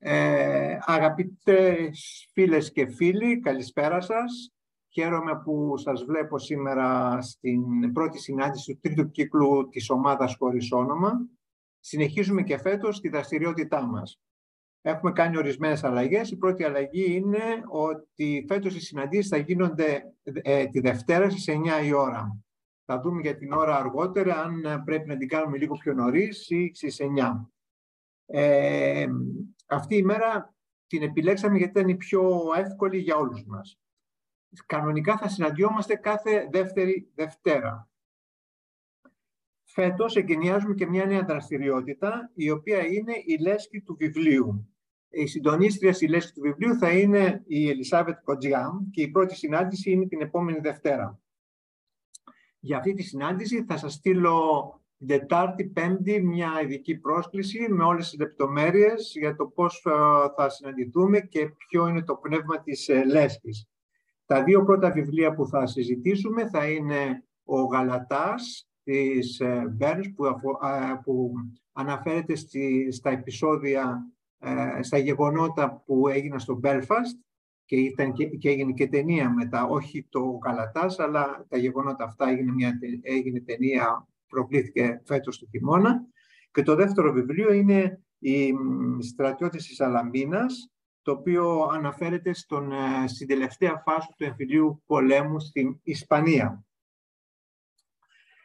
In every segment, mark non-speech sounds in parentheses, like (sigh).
Ε, αγαπητές φίλες και φίλοι, καλησπέρα σας. Χαίρομαι που σας βλέπω σήμερα στην πρώτη συνάντηση του τρίτου κύκλου της ομάδας χωρίς όνομα. Συνεχίζουμε και φέτος τη δραστηριότητά μας. Έχουμε κάνει ορισμένες αλλαγές. Η πρώτη αλλαγή είναι ότι φέτος οι συναντήσεις θα γίνονται ε, τη Δευτέρα στις 9 η ώρα. Θα δούμε για την ώρα αργότερα αν πρέπει να την κάνουμε λίγο πιο νωρίς ή στις 9. Ε, αυτή η μέρα την επιλέξαμε γιατί ήταν η πιο εύκολη για όλους μας. Κανονικά θα συναντιόμαστε κάθε δεύτερη Δευτέρα. Φέτος εγκαινιάζουμε και μια νέα δραστηριότητα, η οποία είναι η λέσχη του βιβλίου. Η συντονίστρια στη λέσχη του βιβλίου θα είναι η Ελισάβετ Κοτζιάμ και η πρώτη συνάντηση είναι την επόμενη Δευτέρα. Για αυτή τη συνάντηση θα σας στείλω την Τετάρτη, Πέμπτη, μια ειδική πρόσκληση με όλες τις λεπτομέρειες για το πώς ε, θα συναντηθούμε και ποιο είναι το πνεύμα της ε, λέσχης. Τα δύο πρώτα βιβλία που θα συζητήσουμε θα είναι ο Γαλατάς της ε, Μπέρνς που, που αναφέρεται στη, στα επεισόδια, στα γεγονότα που έγιναν στο Belfast και, ήταν και, και έγινε και ταινία μετά, όχι το Γαλατάς, αλλά τα γεγονότα αυτά έγινε, μια, έγινε ταινία προκλήθηκε φέτος το χειμώνα. Και το δεύτερο βιβλίο είναι «Οι στρατιώτες της Αλαμπίνας», το οποίο αναφέρεται στον, ε, στην τελευταία φάση του εμφυλίου πολέμου στην Ισπανία.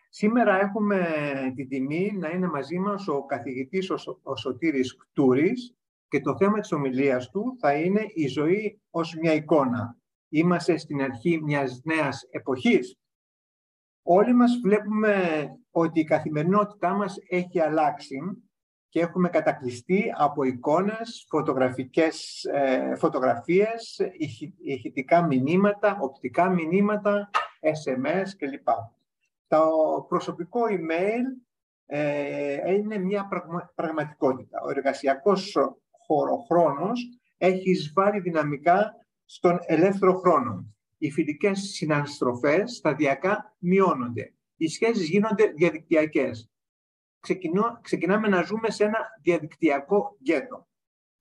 Σήμερα έχουμε την τιμή να είναι μαζί μας ο καθηγητής ο, ο Σωτήρης Κτούρης και το θέμα της ομιλίας του θα είναι η ζωή ως μια εικόνα. Είμαστε στην αρχή μιας νέας εποχής Όλοι μας βλέπουμε ότι η καθημερινότητά μας έχει αλλάξει και έχουμε κατακλειστεί από εικόνες, φωτογραφικές, ε, φωτογραφίες, ηχητικά μηνύματα, οπτικά μηνύματα, SMS κλπ. Το προσωπικό email ε, είναι μια πραγματικότητα. Ο εργασιακός χωροχρόνος έχει εισβάλει δυναμικά στον ελεύθερο χρόνο οι φιλικές συναναστροφές σταδιακά μειώνονται. Οι σχέσεις γίνονται διαδικτυακές. Ξεκινώ, ξεκινάμε να ζούμε σε ένα διαδικτυακό γκέτο.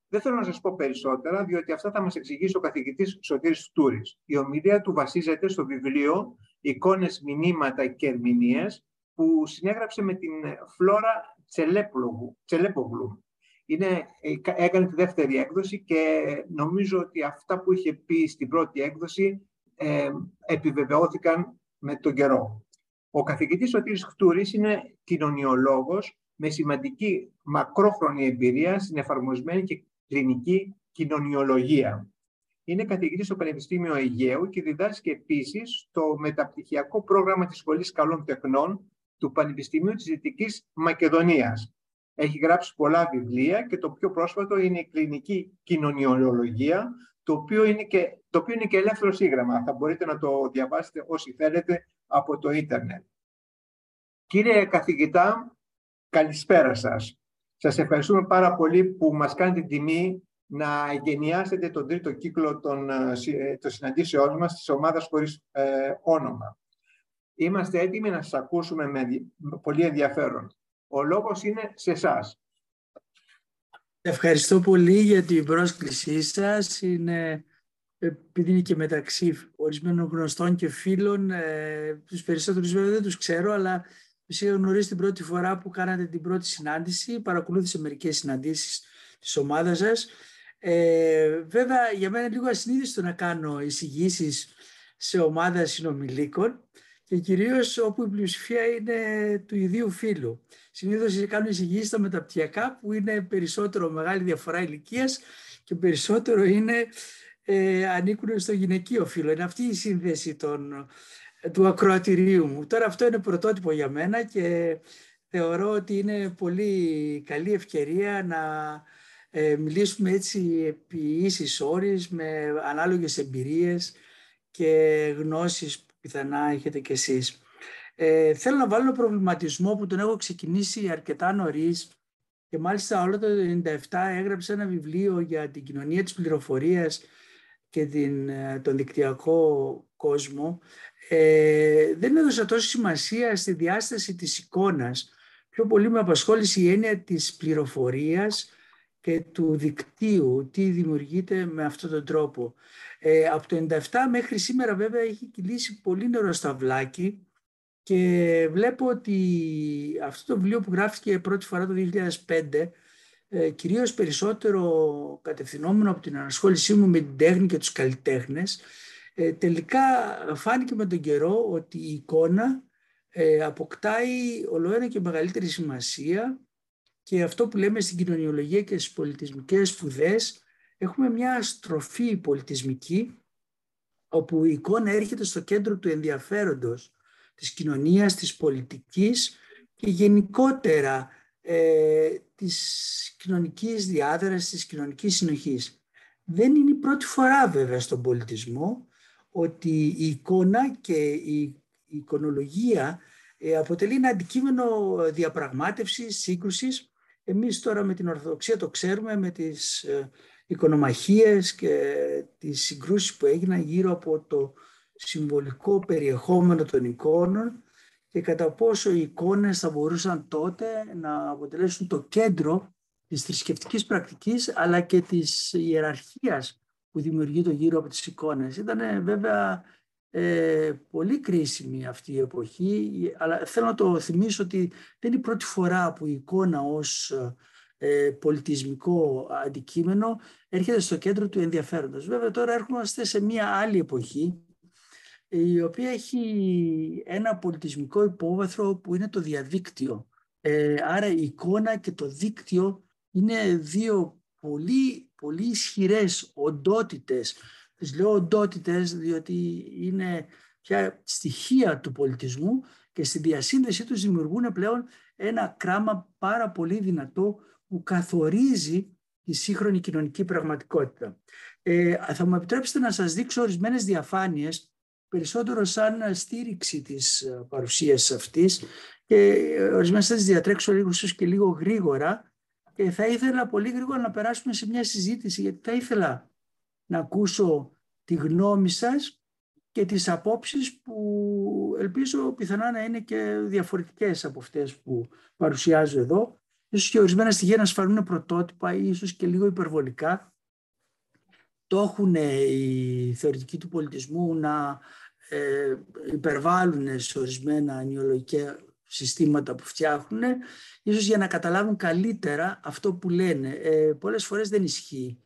Δεν θέλω να σας πω περισσότερα, διότι αυτά θα μας εξηγήσει ο καθηγητής Σωτήρης Τούρης. Η ομιλία του βασίζεται στο βιβλίο «Εικόνες, μηνύματα και ερμηνείες» που συνέγραψε με την Φλόρα Τσελέπογλου. Είναι, έκανε τη δεύτερη έκδοση και νομίζω ότι αυτά που είχε πει στην πρώτη έκδοση ε, επιβεβαιώθηκαν με τον καιρό. Ο καθηγητής Σωτήρης Χτούρης είναι κοινωνιολόγος με σημαντική μακρόχρονη εμπειρία στην εφαρμοσμένη και κλινική κοινωνιολογία. Είναι καθηγητής στο Πανεπιστήμιο Αιγαίου και διδάσκει επίσης το μεταπτυχιακό πρόγραμμα της Σχολής Καλών Τεχνών του Πανεπιστημίου της Δυτικής Μακεδονίας. Έχει γράψει πολλά βιβλία και το πιο πρόσφατο είναι η κλινική κοινωνιολογία, το οποίο είναι και, το οποίο είναι και ελεύθερο σύγγραμμα. Θα μπορείτε να το διαβάσετε όσοι θέλετε από το ίντερνετ. Κύριε καθηγητά, καλησπέρα σας. Σας ευχαριστούμε πάρα πολύ που μας κάνετε την τιμή να εγγενιάσετε τον τρίτο κύκλο των, ε, των συναντήσεών μας της ομάδας χωρίς ε, όνομα. Είμαστε έτοιμοι να σας ακούσουμε με πολύ ενδιαφέρον. Ο λόγος είναι σε εσάς. Ευχαριστώ πολύ για την πρόσκλησή σας. Είναι, επειδή είναι και μεταξύ ορισμένων γνωστών και φίλων, ε, τους περισσότερους βέβαια δεν τους ξέρω, αλλά τους είχα γνωρίσει την πρώτη φορά που κάνατε την πρώτη συνάντηση. Παρακολούθησα μερικές συναντήσεις της ομάδας σας. Ε, βέβαια, για μένα είναι λίγο ασυνείδητο να κάνω εισηγήσεις σε ομάδα συνομιλίκων και κυρίως όπου η πλειοψηφία είναι του ιδίου φύλου. Συνήθως κάνουν εισηγήσεις στα μεταπτυχιακά που είναι περισσότερο μεγάλη διαφορά ηλικίας και περισσότερο είναι, ε, ανήκουν στο γυναικείο φύλλο. Είναι αυτή η σύνδεση των, του ακροατηρίου μου. Τώρα αυτό είναι πρωτότυπο για μένα και θεωρώ ότι είναι πολύ καλή ευκαιρία να ε, μιλήσουμε έτσι επί ίσης όρης με ανάλογες εμπειρίες και γνώσεις που πιθανά έχετε κι εσείς. Ε, θέλω να βάλω ένα προβληματισμό που τον έχω ξεκινήσει αρκετά νωρίς και μάλιστα όλο το 1997 έγραψε ένα βιβλίο για την κοινωνία της πληροφορίας και την, ε, τον δικτυακό κόσμο. Ε, δεν έδωσα τόση σημασία στη διάσταση της εικόνας. Πιο πολύ με απασχόλησε η έννοια της πληροφορίας και του δικτύου, τι δημιουργείται με αυτόν τον τρόπο. Ε, από το 97 μέχρι σήμερα βέβαια έχει κυλήσει πολύ νερό στα βλάκι και βλέπω ότι αυτό το βιβλίο που γράφτηκε πρώτη φορά το 2005 ε, κυρίως περισσότερο κατευθυνόμενο από την ανασχόλησή μου με την τέχνη και τους καλλιτέχνες. Ε, τελικά φάνηκε με τον καιρό ότι η εικόνα ε, αποκτάει ολοένα και μεγαλύτερη σημασία και αυτό που λέμε στην κοινωνιολογία και στις πολιτισμικές σπουδές έχουμε μια στροφή πολιτισμική όπου η εικόνα έρχεται στο κέντρο του ενδιαφέροντος της κοινωνίας, της πολιτικής και γενικότερα ε, της κοινωνικής διάδρασης, της κοινωνικής συνοχής. Δεν είναι η πρώτη φορά βέβαια στον πολιτισμό ότι η εικόνα και η εικονολογία ε, αποτελεί ένα αντικείμενο διαπραγμάτευσης, σύγκρουσης. Εμείς τώρα με την Ορθοδοξία το ξέρουμε με τις ε, οικονομαχίες και τις συγκρούσεις που έγιναν γύρω από το συμβολικό περιεχόμενο των εικόνων και κατά πόσο οι εικόνες θα μπορούσαν τότε να αποτελέσουν το κέντρο της θρησκευτικής πρακτικής αλλά και της ιεραρχίας που δημιουργείται γύρω από τις εικόνες. Ήταν βέβαια ε, πολύ κρίσιμη αυτή η εποχή, αλλά θέλω να το θυμίσω ότι δεν είναι η πρώτη φορά που η εικόνα ως ε, πολιτισμικό αντικείμενο έρχεται στο κέντρο του ενδιαφέροντος. Βέβαια τώρα έρχομαστε σε μια άλλη εποχή η οποία έχει ένα πολιτισμικό υπόβαθρο που είναι το διαδίκτυο. Ε, άρα η εικόνα και το δίκτυο είναι δύο πολύ, πολύ ισχυρές οντότητες. Τις λέω οντότητες διότι είναι πια στοιχεία του πολιτισμού και στη διασύνδεσή τους δημιουργούν πλέον ένα κράμα πάρα πολύ δυνατό που καθορίζει τη σύγχρονη κοινωνική πραγματικότητα. Ε, θα μου επιτρέψετε να σας δείξω ορισμένες διαφάνειες περισσότερο σαν στήριξη της ε, παρουσίας αυτής και ε, ορισμένες θα τις διατρέξω λίγο και λίγο γρήγορα και θα ήθελα πολύ γρήγορα να περάσουμε σε μια συζήτηση γιατί θα ήθελα να ακούσω τη γνώμη σας και τις απόψεις που ελπίζω πιθανά να είναι και διαφορετικές από αυτές που παρουσιάζω εδώ. Ίσως και ορισμένα στοιχεία να σφαλούν πρωτότυπα ή ίσως και λίγο υπερβολικά. Το έχουν οι θεωρητικοί του πολιτισμού να ε, υπερβάλλουν σε ορισμένα νεολογικά συστήματα που φτιάχνουν, ίσως για να καταλάβουν καλύτερα αυτό που λένε. Ε, πολλές φορές δεν ισχύει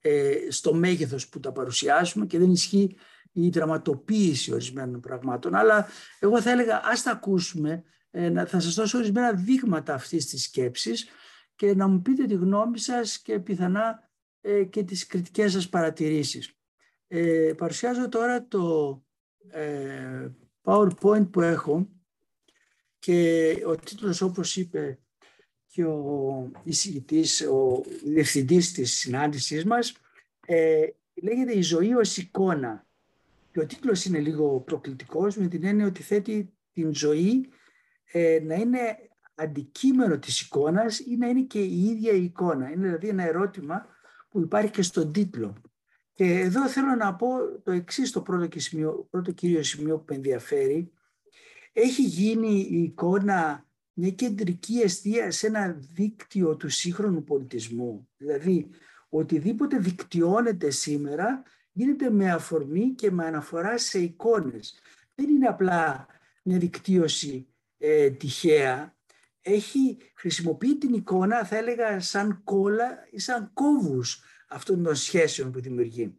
ε, στο μέγεθος που τα παρουσιάσουμε και δεν ισχύει η δραματοποίηση ορισμένων πραγμάτων. Αλλά εγώ θα έλεγα ας τα ακούσουμε, ε, θα σας δώσω ορισμένα δείγματα αυτής της σκέψης και να μου πείτε τη γνώμη σας και πιθανά ε, και τις κριτικές σας παρατηρήσεις. Ε, παρουσιάζω τώρα το ε, PowerPoint που έχω και ο τίτλος όπως είπε και ο εισηγητής, ο διευθυντής της συνάντησής μας ε, λέγεται «Η ζωή ως εικόνα». Και ο τίτλος είναι λίγο προκλητικός με την έννοια ότι θέτει την ζωή ε, να είναι αντικείμενο της εικόνας ή να είναι και η ίδια η εικόνα. Είναι δηλαδή ένα ερώτημα που υπάρχει και στον τίτλο. Και εδώ θέλω να πω το εξής το πρώτο, και σημείο, πρώτο κύριο σημείο που με ενδιαφέρει. Έχει γίνει η εικόνα μια κεντρική αιστεία σε ένα δίκτυο του σύγχρονου πολιτισμού. Δηλαδή, οτιδήποτε δικτυώνεται σήμερα γίνεται με αφορμή και με αναφορά σε εικόνες. Δεν είναι απλά μια δικτύωση ε, τυχαία. Έχει χρησιμοποιεί την εικόνα, θα έλεγα, σαν κόλλα ή σαν κόβους αυτών των σχέσεων που δημιουργεί.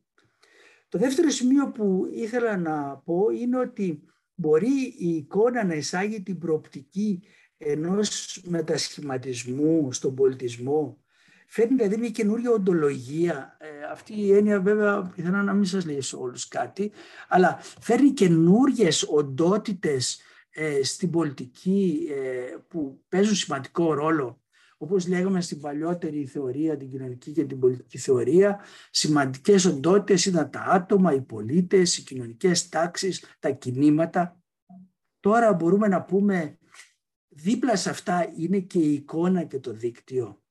Το δεύτερο σημείο που ήθελα να πω είναι ότι μπορεί η εικόνα να εισάγει την προοπτική ενός μετασχηματισμού στον πολιτισμό. Φέρνει δηλαδή μια καινούργια οντολογία. Ε, αυτή η έννοια βέβαια πιθανά να μην σας λέει σε όλους κάτι, αλλά φέρνει καινούργιες οντότητες ε, στην πολιτική ε, που παίζουν σημαντικό ρόλο όπως λέγαμε στην παλιότερη θεωρία, την κοινωνική και την πολιτική θεωρία, σημαντικές οντότητες ήταν τα άτομα, οι πολίτες, οι κοινωνικές τάξεις, τα κινήματα. Τώρα μπορούμε να πούμε δίπλα σε αυτά είναι και η εικόνα και το δίκτυο.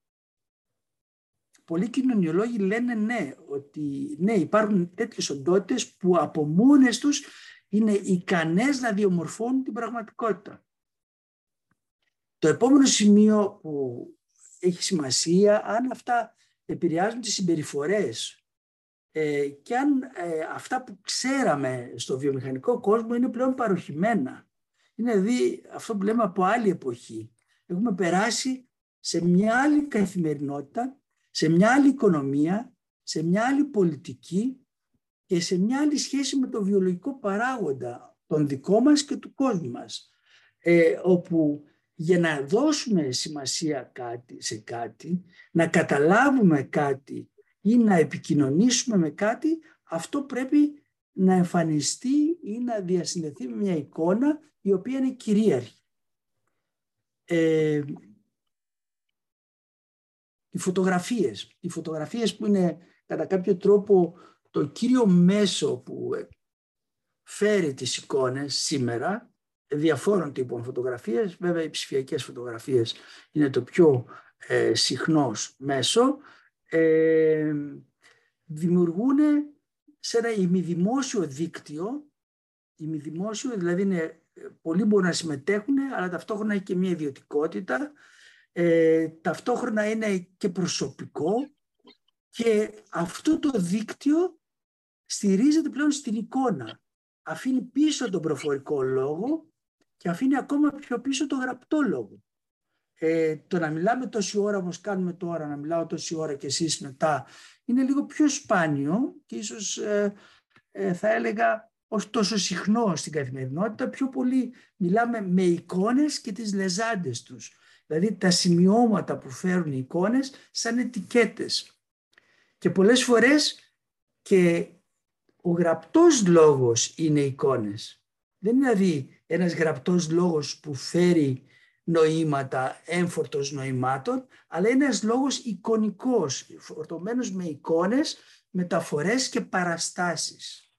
Πολλοί κοινωνιολόγοι λένε ναι, ότι ναι υπάρχουν τέτοιες οντότητες που από μόνες τους είναι ικανές να διομορφώνουν την πραγματικότητα. Το επόμενο σημείο που έχει σημασία, αν αυτά επηρεάζουν τις συμπεριφορές. Ε, και αν ε, αυτά που ξέραμε στο βιομηχανικό κόσμο είναι πλέον παροχημένα. Είναι δηλαδή αυτό που λέμε από άλλη εποχή. Έχουμε περάσει σε μια άλλη καθημερινότητα, σε μια άλλη οικονομία, σε μια άλλη πολιτική και σε μια άλλη σχέση με το βιολογικό παράγοντα τον δικό μας και του κόσμου μας. Ε, όπου για να δώσουμε σημασία κάτι, σε κάτι, να καταλάβουμε κάτι ή να επικοινωνήσουμε με κάτι, αυτό πρέπει να εμφανιστεί ή να διασυνδεθεί με μια εικόνα η οποία είναι κυρίαρχη. Ε, οι φωτογραφίες. Οι φωτογραφίες που είναι κατά κάποιο τρόπο το κύριο μέσο που φέρει τις εικόνες σήμερα, διαφόρων τύπων φωτογραφίες, βέβαια οι ψηφιακές φωτογραφίες είναι το πιο ε, συχνός μέσο, ε, δημιουργούν σε ένα ημιδημόσιο δίκτυο, ημιδημόσιο δηλαδή είναι, πολλοί μπορούν να συμμετέχουν, αλλά ταυτόχρονα έχει και μια ιδιωτικότητα, ε, ταυτόχρονα είναι και προσωπικό και αυτό το δίκτυο στηρίζεται πλέον στην εικόνα. Αφήνει πίσω τον προφορικό λόγο και αφήνει ακόμα πιο πίσω το γραπτό λόγο. Ε, το να μιλάμε τόση ώρα όπως κάνουμε τώρα, να μιλάω τόση ώρα και εσείς μετά, είναι λίγο πιο σπάνιο και ίσως ε, ε, θα έλεγα όχι τόσο συχνό στην καθημερινότητα, πιο πολύ μιλάμε με εικόνες και τις λεζάντες τους. Δηλαδή τα σημειώματα που φέρουν οι εικόνες σαν ετικέτες. Και πολλές φορές και ο γραπτός λόγος είναι εικόνες. Δεν είναι δηλαδή ένας γραπτός λόγος που φέρει νοήματα, έμφορτος νοημάτων, αλλά είναι ένας λόγος εικονικός, φορτωμένος με εικόνες, μεταφορές και παραστάσεις.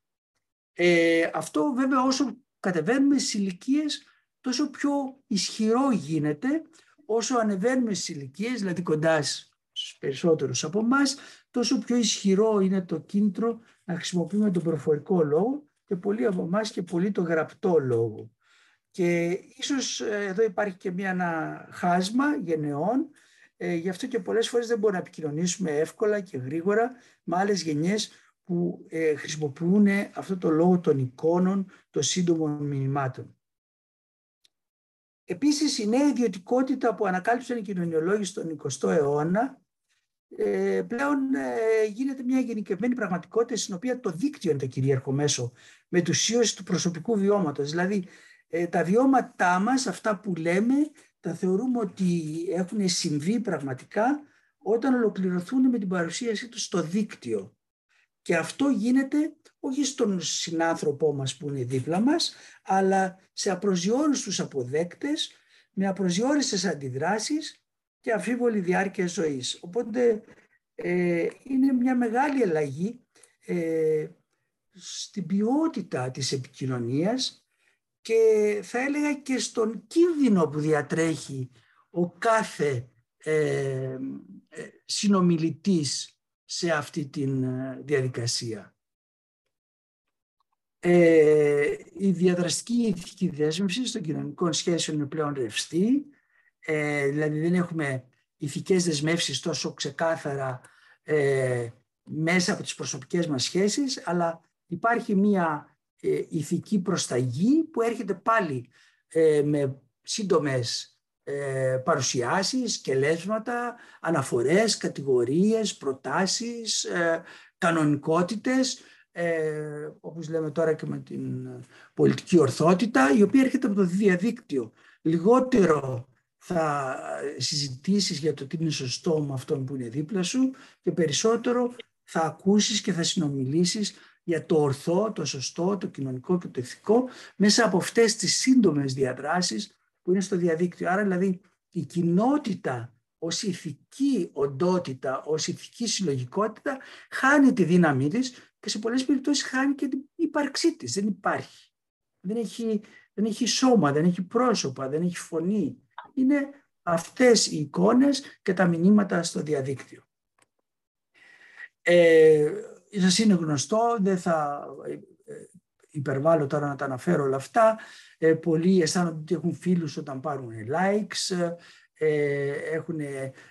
Ε, αυτό βέβαια όσο κατεβαίνουμε στις ηλικίες, τόσο πιο ισχυρό γίνεται, όσο ανεβαίνουμε στις ηλικίες, δηλαδή κοντάς στους περισσότερους από εμάς, τόσο πιο ισχυρό είναι το κίνητρο να χρησιμοποιούμε τον προφορικό λόγο και πολλοί από εμάς και πολύ το γραπτό λόγο. Και ίσως ε, εδώ υπάρχει και μια, ένα χάσμα γενεών, ε, γι' αυτό και πολλές φορές δεν μπορούμε να επικοινωνήσουμε εύκολα και γρήγορα με άλλες γενιές που ε, χρησιμοποιούν αυτό το λόγο των εικόνων, των σύντομων μηνυμάτων. Επίσης, η νέα ιδιωτικότητα που ανακάλυψαν οι κοινωνιολόγοι στον 20ο αιώνα ε, πλέον ε, γίνεται μια γενικευμένη πραγματικότητα στην οποία το δίκτυο είναι το κυρίαρχο μέσο μετουσίωση του προσωπικού βιώματος. Δηλαδή, ε, τα βιώματά μας, αυτά που λέμε, τα θεωρούμε ότι έχουν συμβεί πραγματικά όταν ολοκληρωθούν με την παρουσίασή τους στο δίκτυο. Και αυτό γίνεται όχι στον συνάνθρωπό μας που είναι δίπλα μας, αλλά σε απροσδιόριστους αποδέκτες, με απροσδιόριστες αντιδράσεις και αφίβολη διάρκεια ζωής. Οπότε ε, είναι μια μεγάλη αλλαγή ε, στην ποιότητα της επικοινωνίας και θα έλεγα και στον κίνδυνο που διατρέχει ο κάθε ε, συνομιλητής σε αυτή τη διαδικασία. η διαδραστική ηθική δέσμευση των κοινωνικών σχέσεων είναι πλέον ρευστή ε, δηλαδή δεν έχουμε ηθικές δεσμεύσεις τόσο ξεκάθαρα ε, μέσα από τις προσωπικές μας σχέσεις, αλλά υπάρχει μία ε, ηθική προσταγή που έρχεται πάλι ε, με σύντομες ε, παρουσιάσεις, κελέσματα, αναφορές, κατηγορίες, προτάσεις, ε, κανονικότητες, ε, όπως λέμε τώρα και με την πολιτική ορθότητα, η οποία έρχεται από το διαδίκτυο. Λιγότερο θα συζητήσεις για το τι είναι σωστό με αυτόν που είναι δίπλα σου και περισσότερο θα ακούσεις και θα συνομιλήσεις για το ορθό, το σωστό, το κοινωνικό και το ηθικό μέσα από αυτές τις σύντομες διαδράσεις που είναι στο διαδίκτυο. Άρα δηλαδή η κοινότητα ως ηθική οντότητα, ως ηθική συλλογικότητα χάνει τη δύναμή της και σε πολλές περιπτώσεις χάνει και την ύπαρξή της. Δεν υπάρχει. Δεν έχει, δεν έχει σώμα, δεν έχει πρόσωπα, δεν έχει φωνή, είναι αυτές οι εικόνες και τα μηνύματα στο διαδίκτυο. Ε, σας είναι γνωστό, δεν θα ε, υπερβάλλω τώρα να τα αναφέρω όλα αυτά. Ε, πολλοί αισθάνονται ότι έχουν φίλους όταν πάρουν likes. ε, έχουν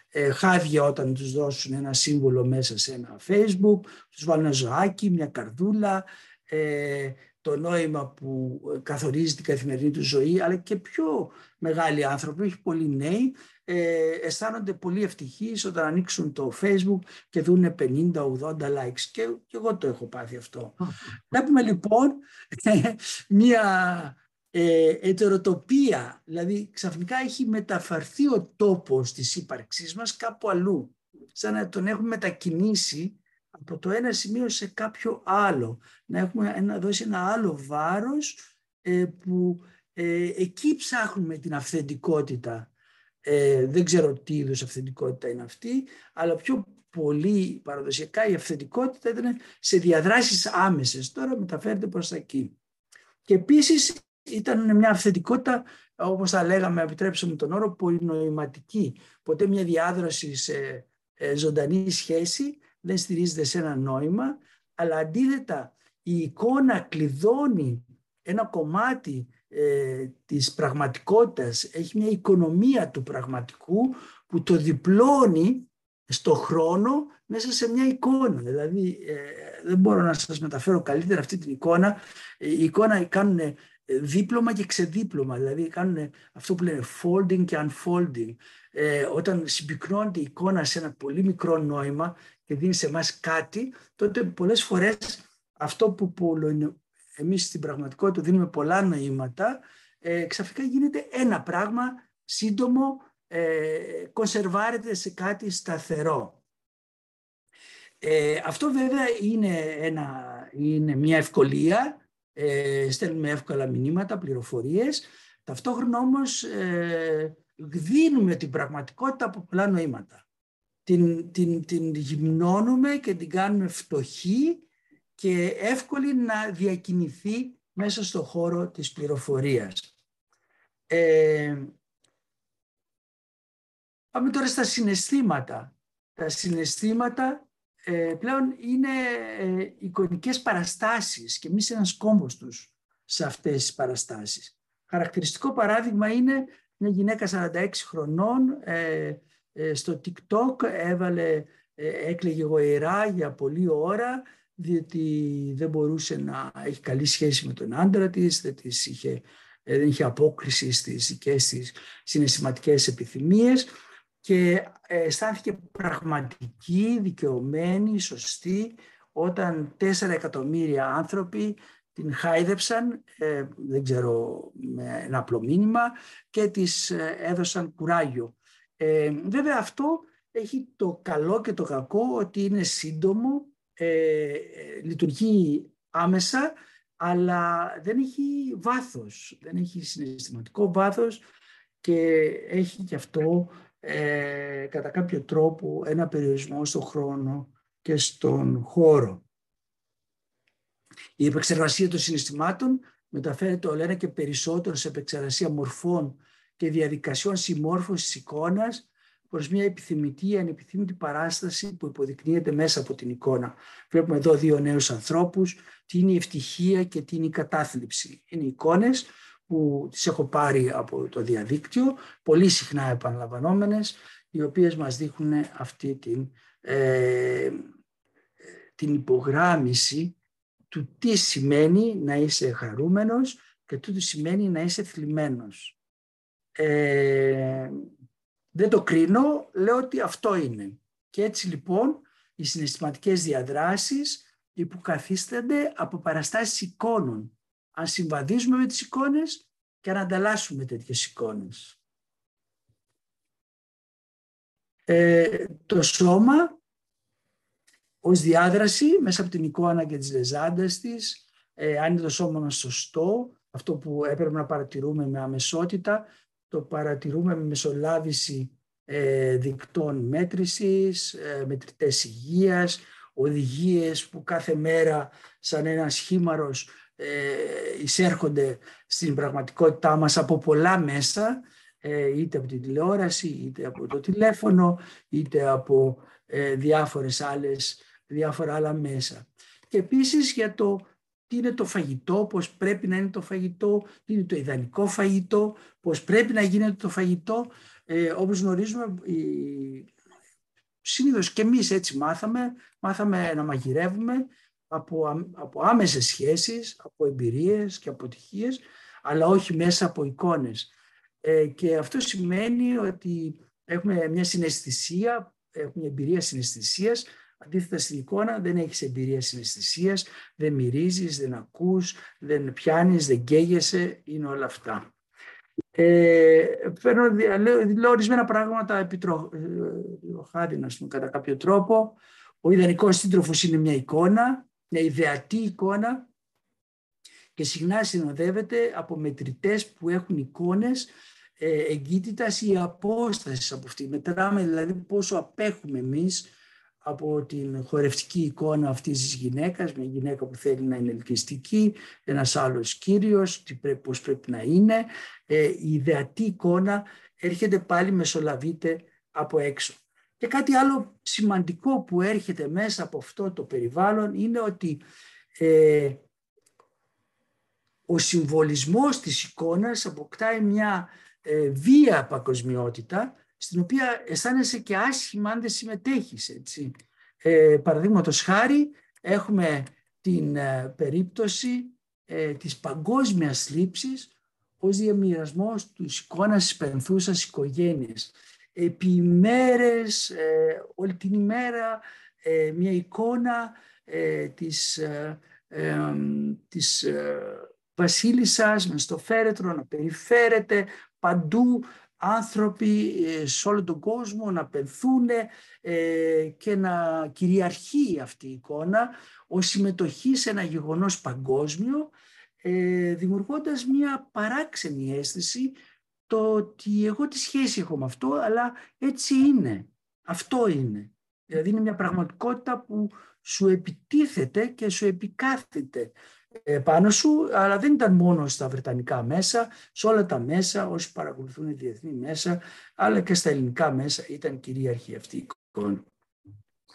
ε, χάδια όταν τους δώσουν ένα σύμβολο μέσα σε ένα facebook, τους βάλουν ένα ζωάκι, μια καρδούλα, ε, το νόημα που καθορίζει την καθημερινή του ζωή, αλλά και πιο μεγάλοι άνθρωποι, όχι πολλοί νέοι, ε, αισθάνονται πολύ ευτυχείς όταν ανοίξουν το facebook και δουν 50-80 likes. Και, και εγώ το έχω πάθει αυτό. (laughs) Βλέπουμε λοιπόν (laughs) μια ε, ετεροτοπία, δηλαδή ξαφνικά έχει μεταφερθεί ο τόπος της ύπαρξής μας κάπου αλλού, σαν να τον έχουμε μετακινήσει από το ένα σημείο σε κάποιο άλλο, να έχουμε ένα, δώσει ένα άλλο βάρος ε, που ε, εκεί ψάχνουμε την αυθεντικότητα. Ε, δεν ξέρω τι είδους αυθεντικότητα είναι αυτή, αλλά πιο πολύ παραδοσιακά η αυθεντικότητα ήταν σε διαδράσεις άμεσες. Τώρα μεταφέρεται προς τα εκεί. Και επίσης ήταν μια αυθεντικότητα, όπως θα λέγαμε, επιτρέψτε μου τον όρο, πολυνοηματική. Ποτέ μια διάδραση σε ε, ζωντανή σχέση δεν στηρίζεται σε ένα νόημα, αλλά αντίθετα η εικόνα κλειδώνει ένα κομμάτι ε, της πραγματικότητας, έχει μια οικονομία του πραγματικού που το διπλώνει στο χρόνο μέσα σε μια εικόνα. Δηλαδή ε, δεν μπορώ να σας μεταφέρω καλύτερα αυτή την εικόνα. Η εικόνα κάνουν δίπλωμα και ξεδίπλωμα, δηλαδή κάνουν αυτό που λένε folding και unfolding. Ε, όταν συμπυκνώνεται η εικόνα σε ένα πολύ μικρό νόημα και δίνει σε εμάς κάτι, τότε πολλές φορές αυτό που, που εμείς στην πραγματικότητα δίνουμε πολλά νοήματα, ε, ξαφνικά γίνεται ένα πράγμα σύντομο, ε, κονσερβάρεται σε κάτι σταθερό. Ε, αυτό βέβαια είναι, ένα, είναι μια ευκολία ε, στέλνουμε εύκολα μηνύματα, πληροφορίες. Ταυτόχρονα όμως ε, δίνουμε την πραγματικότητα από πολλά νοήματα. Την, την, την γυμνώνουμε και την κάνουμε φτωχή και εύκολη να διακινηθεί μέσα στο χώρο της πληροφορίας. Ε, πάμε τώρα στα συναισθήματα. Τα συναισθήματα ε, πλέον είναι ε, εικονικές παραστάσεις και εμείς ένας κόμπος τους σε αυτές τις παραστάσεις. Χαρακτηριστικό παράδειγμα είναι μια γυναίκα 46 χρονών ε, στο TikTok έβαλε, έκλαιγε γοηρά για πολλή ώρα διότι δεν μπορούσε να έχει καλή σχέση με τον άντρα της, δεν, της είχε, δεν είχε απόκριση στις δικές της συναισθηματικές επιθυμίες και αισθάνθηκε πραγματική, δικαιωμένη, σωστή όταν τέσσερα εκατομμύρια άνθρωποι την χάιδεψαν, ε, δεν ξέρω, με ένα απλό μήνυμα και της ε, έδωσαν κουράγιο. Ε, βέβαια αυτό έχει το καλό και το κακό ότι είναι σύντομο, ε, λειτουργεί άμεσα, αλλά δεν έχει βάθος, δεν έχει συναισθηματικό βάθος και έχει και αυτό ε, κατά κάποιο τρόπο ένα περιορισμό στον χρόνο και στον χώρο. Η επεξεργασία των συναισθημάτων μεταφέρεται όλο ένα και περισσότερο σε επεξεργασία μορφών και διαδικασιών συμμόρφωσης εικόνας προς μια επιθυμητή ή ανεπιθύμητη παράσταση που υποδεικνύεται μέσα από την εικόνα. Βλέπουμε εδώ δύο νέους ανθρώπους, τι είναι η ευτυχία και τι είναι η κατάθλιψη. Είναι εικόνες που τις έχω πάρει από το διαδίκτυο, πολύ συχνά επαναλαμβανόμενες, οι οποίες μας δείχνουν αυτή την, ε, την υπογράμμιση του τι σημαίνει να είσαι χαρούμενος και τι σημαίνει να είσαι θλιμμένος. Ε, δεν το κρίνω, λέω ότι αυτό είναι. Και έτσι λοιπόν οι συναισθηματικές διαδράσεις υποκαθίστανται από παραστάσεις εικόνων αν συμβαδίζουμε με τις εικόνες και αν ανταλλάσσουμε τέτοιες εικόνες. Ε, το σώμα ως διάδραση μέσα από την εικόνα και τις λεζάντες της, ε, αν είναι το σώμα μας σωστό, αυτό που έπρεπε να παρατηρούμε με αμεσότητα, το παρατηρούμε με μεσολάβηση ε, δικτών μέτρησης, ε, μετρητές υγείας, οδηγίες που κάθε μέρα σαν ένας σχήμαρος ε, εισέρχονται στην πραγματικότητά μας από πολλά μέσα, ε, είτε από την τηλεόραση, είτε από το τηλέφωνο, είτε από ε, διάφορες άλλες, διάφορα άλλα μέσα. Και επίσης για το τι είναι το φαγητό, πώς πρέπει να είναι το φαγητό, τι είναι το ιδανικό φαγητό, πώς πρέπει να γίνεται το φαγητό. Ε, όπως γνωρίζουμε, η... συνήθως και εμείς έτσι μάθαμε, μάθαμε να μαγειρεύουμε από, από άμεσες σχέσεις, από εμπειρίες και αποτυχίες, αλλά όχι μέσα από εικόνες. Ε, και αυτό σημαίνει ότι έχουμε μια συναισθησία, έχουμε μια εμπειρία συναισθησίας, Αντίθετα στην εικόνα δεν έχεις εμπειρία συναισθησίας, δεν μυρίζεις, δεν ακούς, δεν πιάνεις, δεν καίγεσαι, είναι όλα αυτά. Ε, φέρνω, λέω, λέω ορισμένα πράγματα επιτροχάρι, να πούμε, κατά κάποιο τρόπο. Ο ιδανικός σύντροφος είναι μια εικόνα, μια ιδεατή εικόνα και συχνά συνοδεύεται από μετρητές που έχουν εικόνες ε, εγκύτητας ή απόστασης από αυτή. Μετράμε δηλαδή πόσο απέχουμε εμείς από την χορευτική εικόνα αυτής της γυναίκας, μια γυναίκα που θέλει να είναι ελκυστική, ένας άλλος κύριος, τι πρέπει, πώς πρέπει να είναι. Ε, η ιδεατή εικόνα έρχεται πάλι μεσολαβείται από έξω. Και κάτι άλλο σημαντικό που έρχεται μέσα από αυτό το περιβάλλον είναι ότι ε, ο συμβολισμός της εικόνας αποκτάει μια ε, βία παγκοσμιότητα στην οποία αισθάνεσαι και άσχημα αν δεν συμμετέχεις. Έτσι. Ε, Παραδείγματος χάρη έχουμε την ε, περίπτωση ε, της παγκόσμιας λήψης ως διαμοιρασμός του εικόνας της πενθούσας οικογένειας. Επί μέρες, ε, όλη την ημέρα, ε, μια εικόνα της, της βασίλισσας μες στο φέρετρο να περιφέρεται παντού άνθρωποι ε, σε όλο τον κόσμο να πενθούν ε, και να κυριαρχεί αυτή η εικόνα ως συμμετοχή σε ένα γεγονός παγκόσμιο ε, δημιουργώντας μια παράξενη αίσθηση το ότι εγώ τι σχέση έχω με αυτό αλλά έτσι είναι. Αυτό είναι. Δηλαδή είναι μια πραγματικότητα που σου επιτίθεται και σου επικάθεται πάνω σου, αλλά δεν ήταν μόνο στα βρετανικά μέσα, σε όλα τα μέσα, όσοι παρακολουθούν διεθνή μέσα, αλλά και στα ελληνικά μέσα ήταν κυρίαρχη αυτή η εικόνα.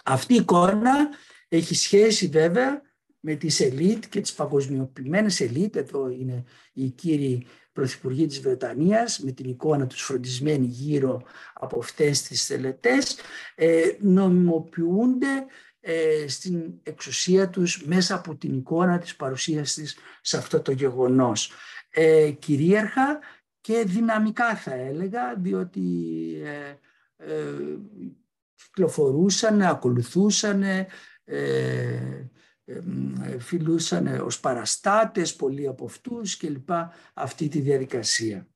Αυτή η εικόνα έχει σχέση βέβαια με τις ελίτ και τις παγκοσμιοποιημένες ελίτ, εδώ είναι οι κύριοι πρωθυπουργοί της Βρετανίας, με την εικόνα τους φροντισμένοι γύρω από αυτές τις τελετές, ε, νομιμοποιούνται ε, στην εξουσία τους μέσα από την εικόνα της παρουσίας της σε αυτό το γεγονός. Ε, κυρίαρχα και δυναμικά θα έλεγα, διότι ε, ε, κυκλοφορούσαν, ακολουθούσαν, ε, ε, φιλούσαν ως παραστάτες πολλοί από αυτούς και λοιπά αυτή τη διαδικασία.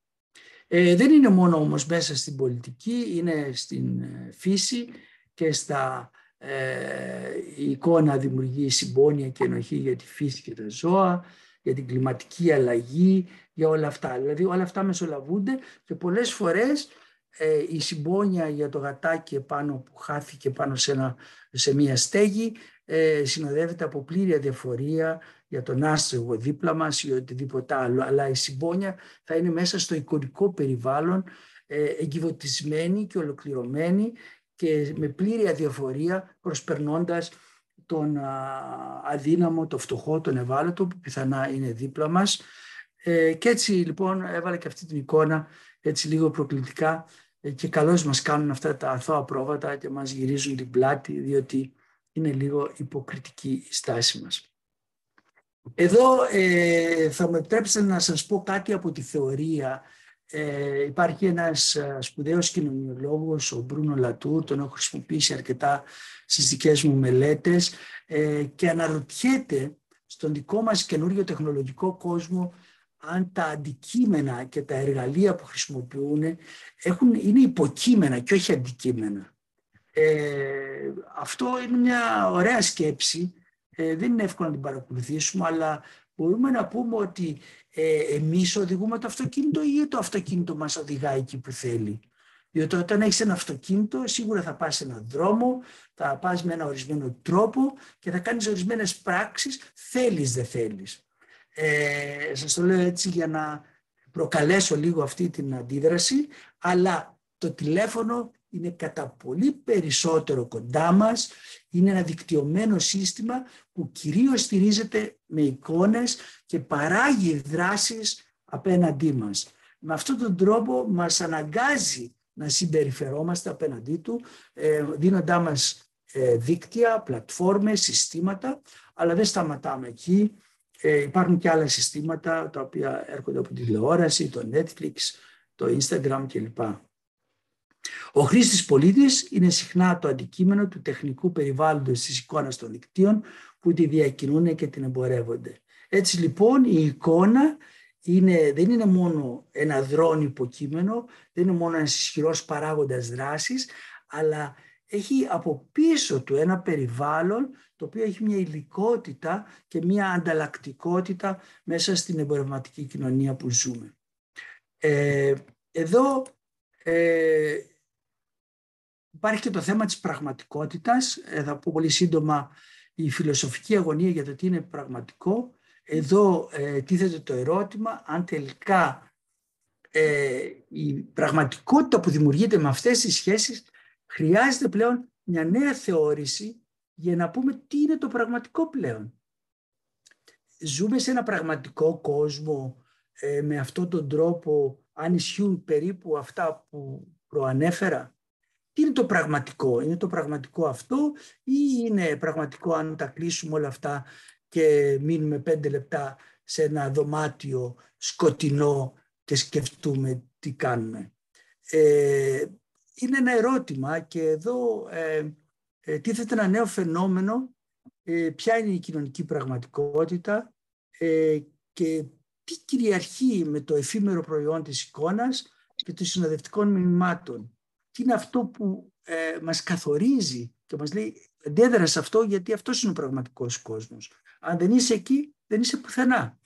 δεν είναι μόνο όμως μέσα στην πολιτική, είναι στην φύση και στα ε, η εικόνα δημιουργεί συμπόνια και ενοχή για τη φύση και τα ζώα, για την κλιματική αλλαγή, για όλα αυτά. Δηλαδή όλα αυτά μεσολαβούνται και πολλές φορές ε, η συμπόνια για το γατάκι επάνω που χάθηκε πάνω σε, ένα, σε μία στέγη ε, συνοδεύεται από πλήρη αδιαφορία για τον άστρογο δίπλα μας ή οτιδήποτε άλλο. Αλλά η συμπόνια θα είναι μέσα στο εικονικό περιβάλλον ε, εγκυβωτισμένη και ολοκληρωμένη και με πλήρη αδιαφορία προσπερνώντας τον αδύναμο, το φτωχό, τον ευάλωτο που πιθανά είναι δίπλα μας. Ε, και έτσι λοιπόν έβαλα και αυτή την εικόνα έτσι λίγο προκλητικά ε, και καλώς μας κάνουν αυτά τα αθώα πρόβατα και μας γυρίζουν την πλάτη διότι είναι λίγο υποκριτική η στάση μας. Εδώ ε, θα με επιτρέψετε να σας πω κάτι από τη θεωρία ε, υπάρχει ένας ε, σπουδαίος κοινωνιολόγος, ο Μπρούνο Λατούρ, τον έχω χρησιμοποιήσει αρκετά στις δικές μου μελέτες ε, και αναρωτιέται στον δικό μας καινούριο τεχνολογικό κόσμο αν τα αντικείμενα και τα εργαλεία που χρησιμοποιούν έχουν, είναι υποκείμενα και όχι αντικείμενα. Ε, αυτό είναι μια ωραία σκέψη, ε, δεν είναι εύκολο να την παρακολουθήσουμε, αλλά μπορούμε να πούμε ότι ε, εμείς οδηγούμε το αυτοκίνητο ή το αυτοκίνητο μας οδηγάει εκεί που θέλει. Διότι όταν έχεις ένα αυτοκίνητο σίγουρα θα πας σε έναν δρόμο, θα πας με ένα ορισμένο τρόπο και θα κάνεις ορισμένες πράξεις, θέλεις δεν θέλεις. Ε, σας το λέω έτσι για να προκαλέσω λίγο αυτή την αντίδραση, αλλά το τηλέφωνο είναι κατά πολύ περισσότερο κοντά μας, είναι ένα δικτυωμένο σύστημα που κυρίως στηρίζεται με εικόνες και παράγει δράσεις απέναντί μας. Με αυτόν τον τρόπο μας αναγκάζει να συμπεριφερόμαστε απέναντί του, ε, δίνοντά μας ε, δίκτυα, πλατφόρμες, συστήματα, αλλά δεν σταματάμε εκεί. Ε, υπάρχουν και άλλα συστήματα τα οποία έρχονται από τη τηλεόραση, το Netflix, το Instagram κλπ. Ο χρήστης πολίτης είναι συχνά το αντικείμενο του τεχνικού περιβάλλοντος της εικόνας των δικτύων που τη διακινούν και την εμπορεύονται. Έτσι λοιπόν η εικόνα είναι, δεν είναι μόνο ένα δρόν υποκείμενο, δεν είναι μόνο ένας ισχυρός παράγοντας δράσης, αλλά έχει από πίσω του ένα περιβάλλον το οποίο έχει μια υλικότητα και μια ανταλλακτικότητα μέσα στην εμπορευματική κοινωνία που ζούμε. Ε, εδώ ε, υπάρχει και το θέμα της πραγματικότητας. Ε, θα πω πολύ σύντομα η φιλοσοφική αγωνία για το τι είναι πραγματικό. Εδώ ε, τίθεται το ερώτημα αν τελικά ε, η πραγματικότητα που δημιουργείται με αυτές τις σχέσεις χρειάζεται πλέον μια νέα θεώρηση για να πούμε τι είναι το πραγματικό πλέον. Ζούμε σε ένα πραγματικό κόσμο ε, με αυτόν τον τρόπο αν ισχύουν περίπου αυτά που προανέφερα; Τι είναι το πραγματικό, είναι το πραγματικό αυτό ή είναι πραγματικό αν τα κλείσουμε όλα αυτά και μείνουμε πέντε λεπτά σε ένα δωμάτιο σκοτεινό και σκεφτούμε τι κάνουμε; Ε, είναι ένα ερώτημα και εδώ ε, ε, τίθεται ένα νέο φαινόμενο ε, ποια είναι η κοινωνική πραγματικότητα; Ε, και τι κυριαρχεί με το εφήμερο προϊόν της εικόνας και των συνοδευτικών μηνυμάτων; Τι είναι αυτό που ε, μας καθορίζει και μας λέει αντέδρα σε αυτό γιατί αυτός είναι ο πραγματικός κόσμος. Αν δεν είσαι εκεί δεν είσαι πουθενά.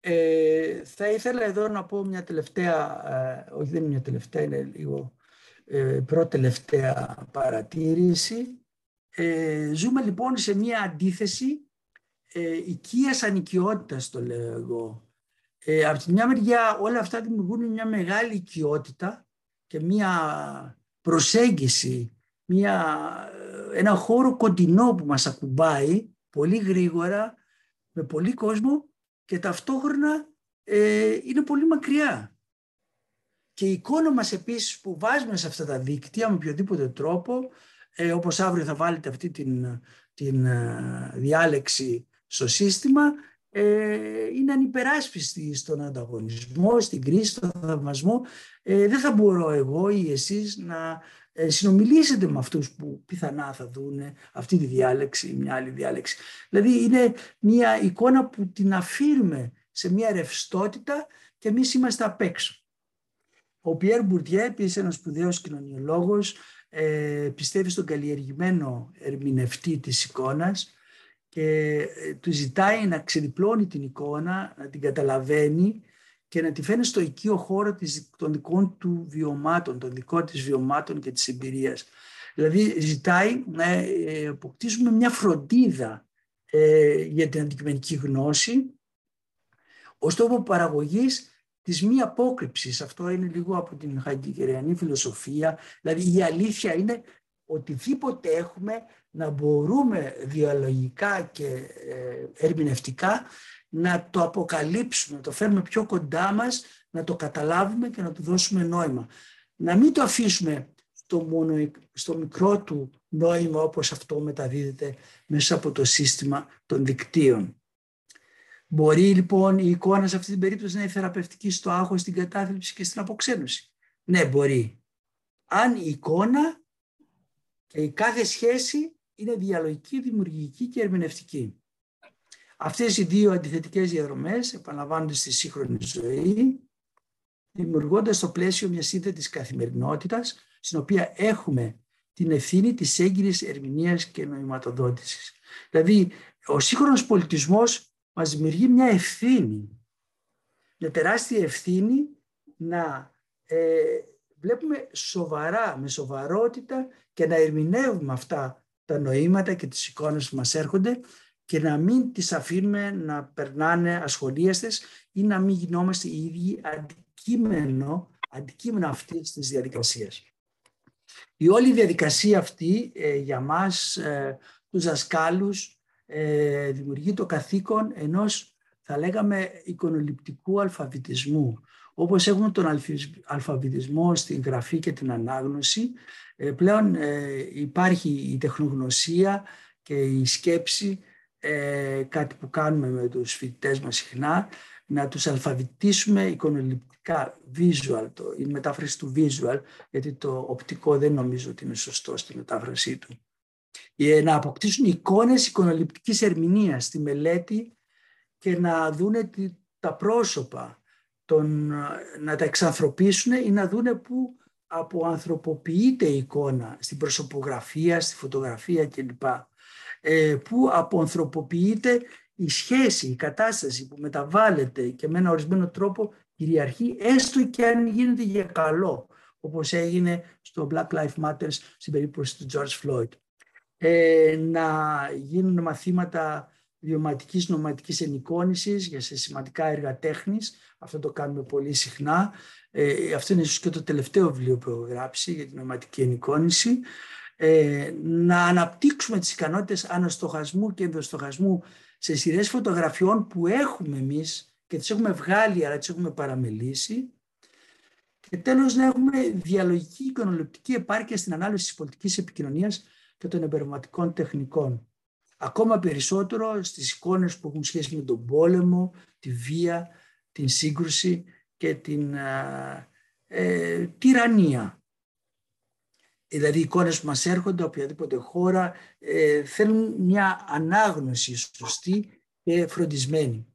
Ε, θα ήθελα εδώ να πω μια τελευταία, ε, όχι δεν είναι μια τελευταία, είναι λίγο ε, πρώτη-τελευταία παρατήρηση. Ε, ζούμε λοιπόν σε μια αντίθεση ε, οικίας ανοικιότητας το λέω εγώ. Ε, από τη μια μεριά όλα αυτά δημιουργούν μια μεγάλη οικειότητα και μια προσέγγιση, μια, ένα χώρο κοντινό που μας ακουμπάει πολύ γρήγορα με πολύ κόσμο και ταυτόχρονα ε, είναι πολύ μακριά. Και η εικόνα μας επίσης που βάζουμε σε αυτά τα δίκτυα με οποιοδήποτε τρόπο, ε, όπως αύριο θα βάλετε αυτή την, την ε, διάλεξη στο σύστημα, ε, είναι ανυπεράσπιστη στον ανταγωνισμό, στην κρίση, στον θαυμασμό. Ε, δεν θα μπορώ εγώ ή εσείς να ε, συνομιλήσετε με αυτούς που πιθανά θα δουν αυτή τη διάλεξη ή μια άλλη διάλεξη. Δηλαδή είναι μια εικόνα που την αφήρουμε σε μια ρευστότητα και εμείς είμαστε απ' έξω. Ο Πιέρ Μπουρτιέ, επίσης ένας σπουδαίος κοινωνιολόγος, ε, πιστεύει στον καλλιεργημένο ερμηνευτή της εικόνας και ε, του ζητάει να ξεδιπλώνει την εικόνα, να την καταλαβαίνει και να τη φαίνει στο οικείο χώρο των δικών του βιωμάτων, των δικών της βιωμάτων και της εμπειρίας. Δηλαδή ζητάει να ε, αποκτήσουμε μια φροντίδα ε, για την αντικειμενική γνώση ως τόπο παραγωγής της μη απόκρυψης. Αυτό είναι λίγο από την χαϊντικεριανή φιλοσοφία. Δηλαδή η αλήθεια είναι οτιδήποτε έχουμε να μπορούμε διαλογικά και ε, ερμηνευτικά να το αποκαλύψουμε, να το φέρουμε πιο κοντά μας, να το καταλάβουμε και να του δώσουμε νόημα. Να μην το αφήσουμε στο, μόνο, στο μικρό του νόημα όπως αυτό μεταδίδεται μέσα από το σύστημα των δικτύων. Μπορεί λοιπόν η εικόνα σε αυτή την περίπτωση να είναι θεραπευτική στο άγχος, στην κατάθλιψη και στην αποξένωση. Ναι, μπορεί. Αν η εικόνα και η κάθε σχέση είναι διαλογική, δημιουργική και ερμηνευτική. Αυτές οι δύο αντιθετικές διαδρομές επαναλαμβάνονται στη σύγχρονη ζωή, δημιουργώντας στο πλαίσιο μια σύνθετης καθημερινότητας, στην οποία έχουμε την ευθύνη της έγκυρης ερμηνείας και νοηματοδότησης. Δηλαδή, ο σύγχρονος πολιτισμός μας δημιουργεί μια ευθύνη, μια τεράστια ευθύνη να ε, βλέπουμε σοβαρά, με σοβαρότητα και να ερμηνεύουμε αυτά τα νοήματα και τις εικόνες που μας έρχονται και να μην τις αφήνουμε να περνάνε ασχολίαστες ή να μην γινόμαστε οι ίδιοι αντικείμενο αντικείμενο αυτής της διαδικασίας. Η όλη διαδικασία αυτή ε, για μας, ε, τους δασκάλους, ε, δημιουργεί το καθήκον ενός, θα λέγαμε, εικονοληπτικού αλφαβητισμού. Όπως έχουμε τον αλφαβητισμό στην γραφή και την ανάγνωση, ε, πλέον υπάρχει η τεχνογνωσία και η σκέψη, κάτι που κάνουμε με τους φοιτητές μας συχνά, να τους αλφαβητήσουμε εικονοληπτικά, visual, το, η μετάφραση του visual, γιατί το οπτικό δεν νομίζω ότι είναι σωστό στη μετάφρασή του. Ε, να αποκτήσουν εικόνες εικονοληπτικής ερμηνείας στη μελέτη και να δούνε τα πρόσωπα, τον, να τα εξανθρωπίσουν ή να δούνε που αποανθρωποποιείται η εικόνα στην προσωπογραφία, στη φωτογραφία κλπ. Ε, που αποανθρωποποιείται η σχέση, η κατάσταση που μεταβάλλεται και με ένα ορισμένο τρόπο κυριαρχεί έστω και αν γίνεται για καλό όπως έγινε στο Black Lives Matter στην περίπτωση του George Floyd. Ε, να γίνουν μαθήματα βιωματικής νοματικής ενοικόνησης για σε σημαντικά έργα τέχνης. Αυτό το κάνουμε πολύ συχνά. Ε, αυτό είναι ίσως και το τελευταίο βιβλίο που έχω γράψει για την νοματική ενοικόνηση. Ε, να αναπτύξουμε τις ικανότητες αναστοχασμού και ενδοστοχασμού σε σειρές φωτογραφιών που έχουμε εμείς και τις έχουμε βγάλει αλλά τις έχουμε παραμελήσει και τέλος να έχουμε διαλογική εικονοληπτική επάρκεια στην ανάλυση της πολιτικής επικοινωνίας και των εμπερματικών τεχνικών. Ακόμα περισσότερο στις εικόνες που έχουν σχέση με τον πόλεμο, τη βία, την σύγκρουση και την ε, τυραννία δηλαδή οι εικόνες που μας έρχονται από οποιαδήποτε χώρα ε, θέλουν μια ανάγνωση σωστή και φροντισμένη.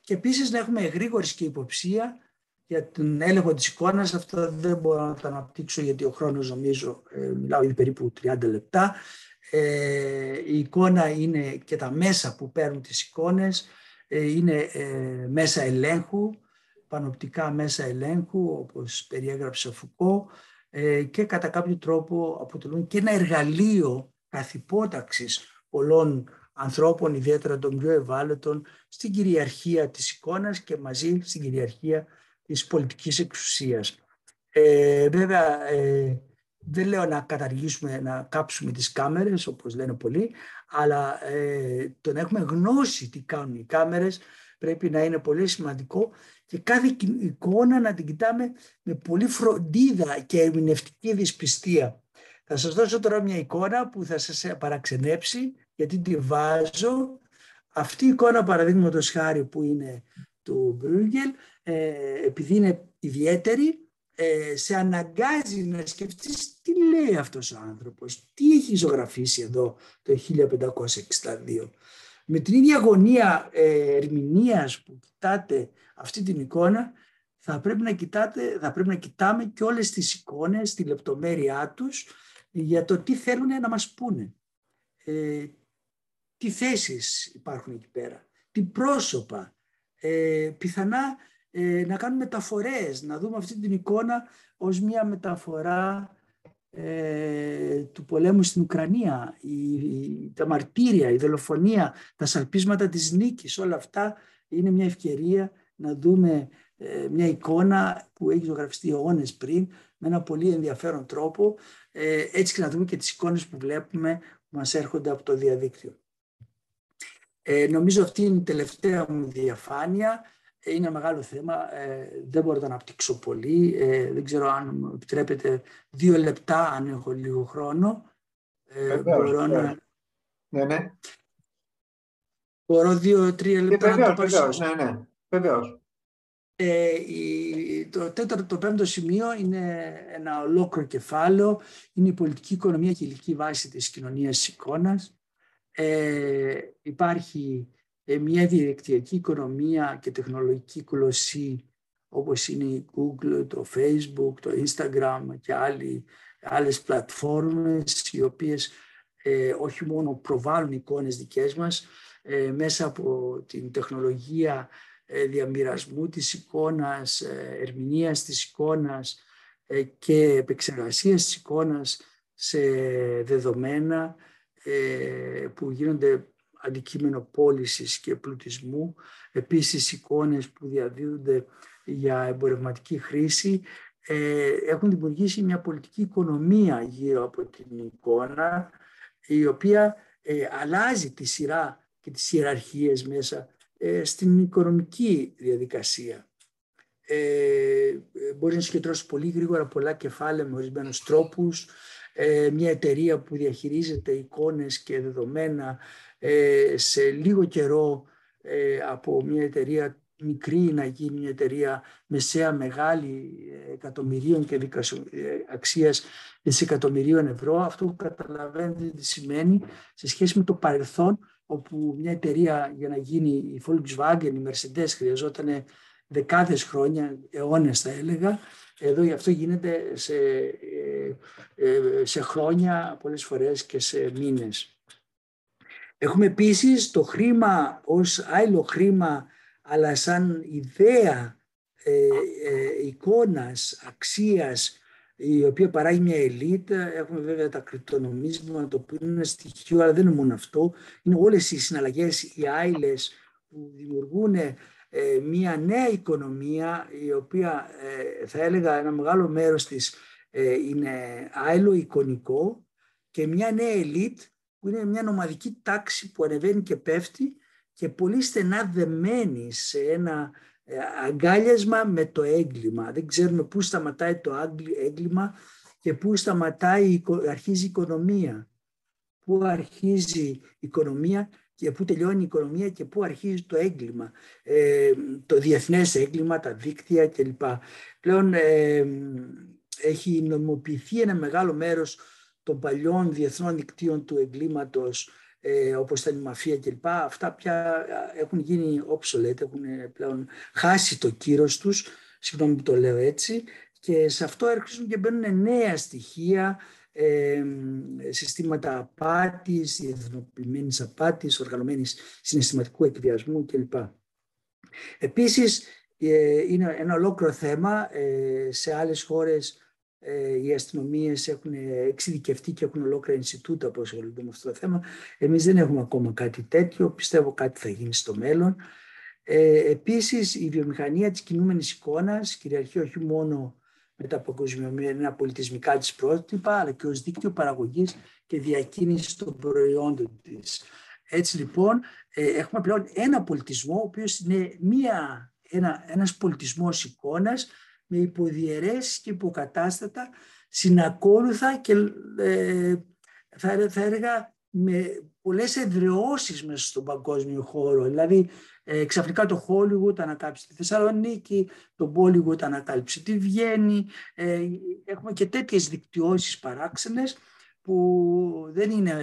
Και επίσης να έχουμε γρήγορη και υποψία για τον έλεγχο της εικόνας. Αυτό δεν μπορώ να το αναπτύξω γιατί ο χρόνος νομίζω, ε, μιλάω ήδη περίπου 30 λεπτά. Ε, η εικόνα είναι και τα μέσα που παίρνουν τις εικόνες, ε, είναι ε, μέσα ελέγχου, πανοπτικά μέσα ελέγχου όπως περιέγραψε ο Φουκώ, ε, και κατά κάποιο τρόπο αποτελούν και ένα εργαλείο καθυπόταξης πολλών ανθρώπων, ιδιαίτερα των πιο ευάλωτων, στην κυριαρχία της εικόνας και μαζί στην κυριαρχία της πολιτικής εξουσίας. Ε, βέβαια, ε, δεν λέω να καταργήσουμε, να κάψουμε τις κάμερες, όπως λένε πολλοί, αλλά ε, το να έχουμε γνώση τι κάνουν οι κάμερες πρέπει να είναι πολύ σημαντικό και κάθε εικόνα να την κοιτάμε με πολύ φροντίδα και ερμηνευτική δυσπιστία. Θα σας δώσω τώρα μια εικόνα που θα σας παραξενέψει γιατί τη βάζω. Αυτή η εικόνα παραδείγματος χάρη που είναι του Μπρούγκελ, ε, επειδή είναι ιδιαίτερη, ε, σε αναγκάζει να σκεφτείς τι λέει αυτός ο άνθρωπος, τι έχει ζωγραφίσει εδώ το 1562. Με την ίδια γωνία ε, ερμηνείας που κοιτάτε αυτή την εικόνα, θα πρέπει να, κοιτάτε, θα πρέπει να κοιτάμε και όλες τις εικόνες, τη λεπτομέρειά τους, για το τι θέλουν να μας πούνε. Ε, τι θέσεις υπάρχουν εκεί πέρα, τι πρόσωπα, ε, πιθανά ε, να κάνουμε μεταφορές, να δούμε αυτή την εικόνα ως μια μεταφορά ε, του πολέμου στην Ουκρανία, η, τα μαρτύρια, η δολοφονία, τα σαλπίσματα της νίκης, όλα αυτά είναι μια ευκαιρία να δούμε ε, μια εικόνα που έχει ζωγραφιστεί αιώνες πριν με ένα πολύ ενδιαφέρον τρόπο ε, έτσι και να δούμε και τις εικόνες που βλέπουμε που μας έρχονται από το διαδίκτυο. Ε, νομίζω αυτή είναι η τελευταία μου διαφάνεια. Είναι ένα μεγάλο θέμα. δεν μπορώ να το αναπτύξω πολύ. δεν ξέρω αν μου επιτρέπετε δύο λεπτά, αν έχω λίγο χρόνο. μπορώ να... Ναι, ναι. Μπορώ δύο-τρία λεπτά να το παρουσιάσω. Ναι, ναι. Βεβαίως. Ε, το τέταρτο, το πέμπτο σημείο είναι ένα ολόκληρο κεφάλαιο. Είναι η πολιτική οικονομία και η ηλική βάση της κοινωνίας της εικόνας. Ε, υπάρχει ε, μια διαδικτυακή οικονομία και τεχνολογική κολοσσή όπως είναι η Google, το Facebook, το Instagram και άλλοι, άλλες πλατφόρμες οι οποίες ε, όχι μόνο προβάλλουν εικόνες δικές μας ε, μέσα από την τεχνολογία ε, διαμοιρασμού της εικόνας, ε, ερμηνείας της εικόνας ε, και επεξεργασίας της εικόνας σε δεδομένα που γίνονται αντικείμενο πώλησης και πλουτισμού. Επίσης εικόνες που διαδίδονται για εμπορευματική χρήση ε, έχουν δημιουργήσει μια πολιτική οικονομία γύρω από την εικόνα η οποία ε, αλλάζει τη σειρά και τις ιεραρχίες μέσα ε, στην οικονομική διαδικασία. Ε, μπορεί να συγκεντρώσεις πολύ γρήγορα πολλά κεφάλαια με ορισμένους τρόπους. Ε, μια εταιρεία που διαχειρίζεται εικόνες και δεδομένα ε, σε λίγο καιρό ε, από μια εταιρεία μικρή να γίνει μια εταιρεία μεσαία μεγάλη εκατομμυρίων και αξίας δισεκατομμυρίων ευρώ. Αυτό καταλαβαίνετε τι σημαίνει σε σχέση με το παρελθόν όπου μια εταιρεία για να γίνει η Volkswagen, η Mercedes χρειαζόταν δεκάδες χρόνια, αιώνες θα έλεγα. Εδώ γι' αυτό γίνεται σε, ε, ε, σε χρόνια πολλές φορές και σε μήνες. Έχουμε επίσης το χρήμα ως άλλο χρήμα αλλά σαν ιδέα ε, ε, εικόνας, αξίας η οποία παράγει μια ελίτ. Έχουμε βέβαια τα κρυπτονομίσματα, το οποίο είναι ένα στοιχείο, αλλά δεν είναι μόνο αυτό. Είναι όλες οι συναλλαγές, οι άειλες που δημιουργούν ε, μια νέα οικονομία, η οποία ε, θα έλεγα ένα μεγάλο μέρος της ε, είναι άειλο εικονικό και μια νέα ελίτ που είναι μια νομαδική τάξη που ανεβαίνει και πέφτει και πολύ στενά δεμένη σε ένα ε, αγκάλιασμα με το έγκλημα. Δεν ξέρουμε πού σταματάει το έγκλημα και πού σταματάει, αρχίζει η οικονομία. Πού αρχίζει η οικονομία και πού τελειώνει η οικονομία και πού αρχίζει το έγκλημα. Ε, το διεθνές έγκλημα, τα δίκτυα κλπ. Πλέον ε, έχει νομοποιηθεί ένα μεγάλο μέρος των παλιών διεθνών δικτύων του εγκλήματος ε, όπως ήταν η μαφία κλπ. Αυτά πια έχουν γίνει obsolete, έχουν πλέον χάσει το κύρος τους, συγγνώμη που το λέω έτσι, και σε αυτό έρχονται και μπαίνουν νέα στοιχεία, ε, συστήματα απάτης, διεθνοποιημένης απάτης, οργανωμένης συναισθηματικού εκβιασμού κλπ. Επίσης, ε, είναι ένα ολόκληρο θέμα ε, σε άλλες χώρες ε, οι αστυνομίες έχουν εξειδικευτεί και έχουν ολόκληρα Ινστιτούτα που ασχολούνται με αυτό το θέμα. Εμείς δεν έχουμε ακόμα κάτι τέτοιο. Πιστεύω κάτι θα γίνει στο μέλλον. Ε, επίσης, η βιομηχανία της κινούμενης εικόνας κυριαρχεί όχι μόνο με τα παγκοσμιωμένα πολιτισμικά της πρότυπα, αλλά και ως δίκτυο παραγωγής και διακίνησης των προϊόντων της. Έτσι λοιπόν, ε, έχουμε πλέον ένα πολιτισμό, ο οποίος είναι μία, ένα, ένας πολιτισμός εικόνας με υποδιαιρέσεις και υποκατάστατα συνακόλουθα και ε, θα, θα έλεγα με πολλές εδραιώσεις μέσα στον παγκόσμιο χώρο. Δηλαδή ε, ξαφνικά το Hollywood ανακάλυψε τη Θεσσαλονίκη, το Bollywood ανακάλυψε τη Βιέννη. Ε, έχουμε και τέτοιες δικτυώσεις παράξενες που δεν είναι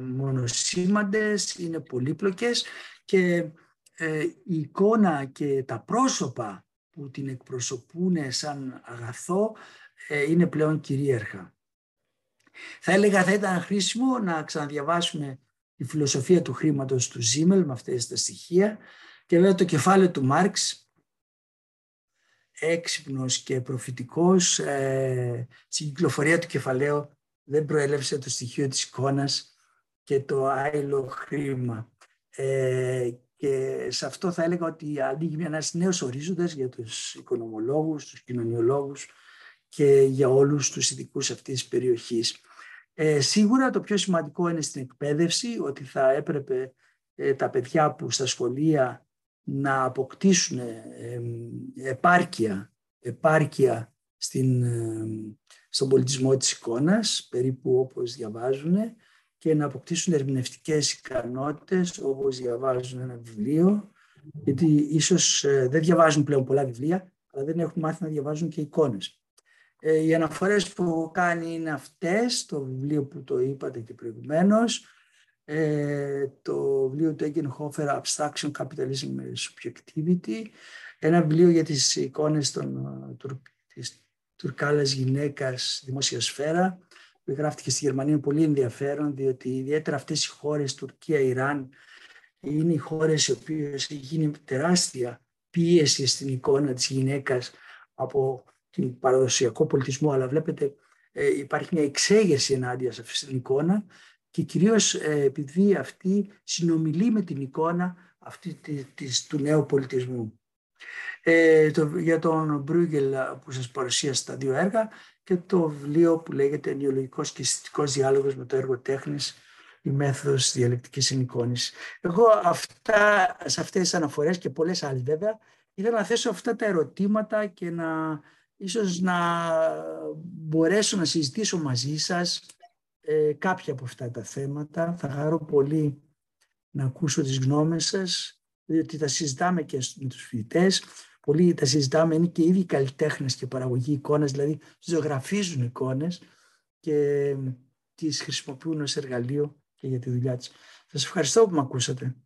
μόνο σήμαντες, είναι πολύπλοκες και ε, η εικόνα και τα πρόσωπα που την εκπροσωπούν σαν αγαθό ε, είναι πλέον κυρίαρχα. Θα έλεγα θα ήταν χρήσιμο να ξαναδιαβάσουμε τη φιλοσοφία του χρήματος του Ζήμελ με αυτές τα στοιχεία και βέβαια το κεφάλαιο του Μάρξ έξυπνος και προφητικός ε, στην κυκλοφορία του κεφαλαίου δεν προέλευσε το στοιχείο της εικόνας και το άειλο χρήμα. Ε, και σε αυτό θα έλεγα ότι ανοίγει ένα νέος ορίζοντας για τους οικονομολόγους, τους κοινωνιολόγους και για όλους τους ειδικούς αυτής της περιοχής. Ε, σίγουρα το πιο σημαντικό είναι στην εκπαίδευση ότι θα έπρεπε ε, τα παιδιά που στα σχολεία να αποκτήσουν ε, επάρκεια, επάρκεια στην, στον πολιτισμό της εικόνας, περίπου όπως διαβάζουν, και να αποκτήσουν ερμηνευτικές ικανότητες όπως διαβάζουν ένα βιβλίο γιατί ίσως ε, δεν διαβάζουν πλέον πολλά βιβλία αλλά δεν έχουν μάθει να διαβάζουν και εικόνες. Ε, οι αναφορές που κάνει είναι αυτές, το βιβλίο που το είπατε και προηγουμένως, ε, το βιβλίο του Egenhofer Abstraction Capitalism Subjectivity, ένα βιβλίο για τις εικόνες των, της τουρκάλας γυναίκας δημόσια σφαίρα, που γράφτηκε στη Γερμανία είναι πολύ ενδιαφέρον, διότι ιδιαίτερα αυτές οι χώρες, Τουρκία, Ιράν, είναι οι χώρες οι οποίες γίνει τεράστια πίεση στην εικόνα της γυναίκας από την παραδοσιακό πολιτισμό, αλλά βλέπετε ε, υπάρχει μια εξέγερση ενάντια σε αυτή την εικόνα και κυρίως ε, επειδή αυτή συνομιλεί με την εικόνα αυτή της, του νέου πολιτισμού. ε, το, για τον Μπρούγκελ που σας παρουσίασε τα δύο έργα και το βιβλίο που λέγεται «Νεολογικός και αισθητικός διάλογος με το έργο τέχνης, η μέθοδος διαλεκτικής συνεικόνησης». Εγώ αυτά, σε αυτές τις αναφορές και πολλές άλλες βέβαια, ήθελα να θέσω αυτά τα ερωτήματα και να ίσως να μπορέσω να συζητήσω μαζί σας ε, κάποια από αυτά τα θέματα. Θα χαρώ πολύ να ακούσω τις γνώμες σας, διότι τα συζητάμε και με τους φοιτητές. Πολλοί τα συζητάμε, είναι και ήδη καλλιτέχνες και παραγωγή εικόνες, δηλαδή ζωγραφίζουν εικόνες και τις χρησιμοποιούν ως εργαλείο και για τη δουλειά τους. Σας ευχαριστώ που με ακούσατε.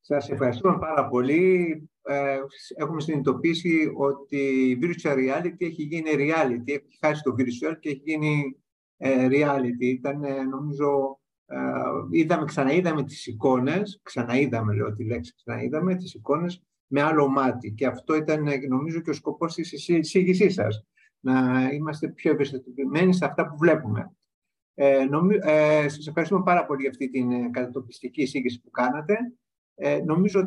Σας ευχαριστούμε πάρα πολύ. Ε, έχουμε συνειδητοποιήσει ότι η virtual reality έχει γίνει reality. Έχει χάσει το virtual και έχει γίνει ε, reality. Ήταν, ε, νομίζω, είδαμε, ξαναείδαμε τις εικόνες, ξαναείδαμε, λέω τη λέξη, ξαναείδαμε τις εικόνες με άλλο μάτι. Και αυτό ήταν, νομίζω, και ο σκοπός της εισήγησής σας. Να είμαστε πιο ευαισθητοποιημένοι σε αυτά που βλέπουμε. Ε, νομι, ε, σας ευχαριστούμε πάρα πολύ για αυτή την κατατοπιστική εισήγηση που κάνατε. Ε, νομίζω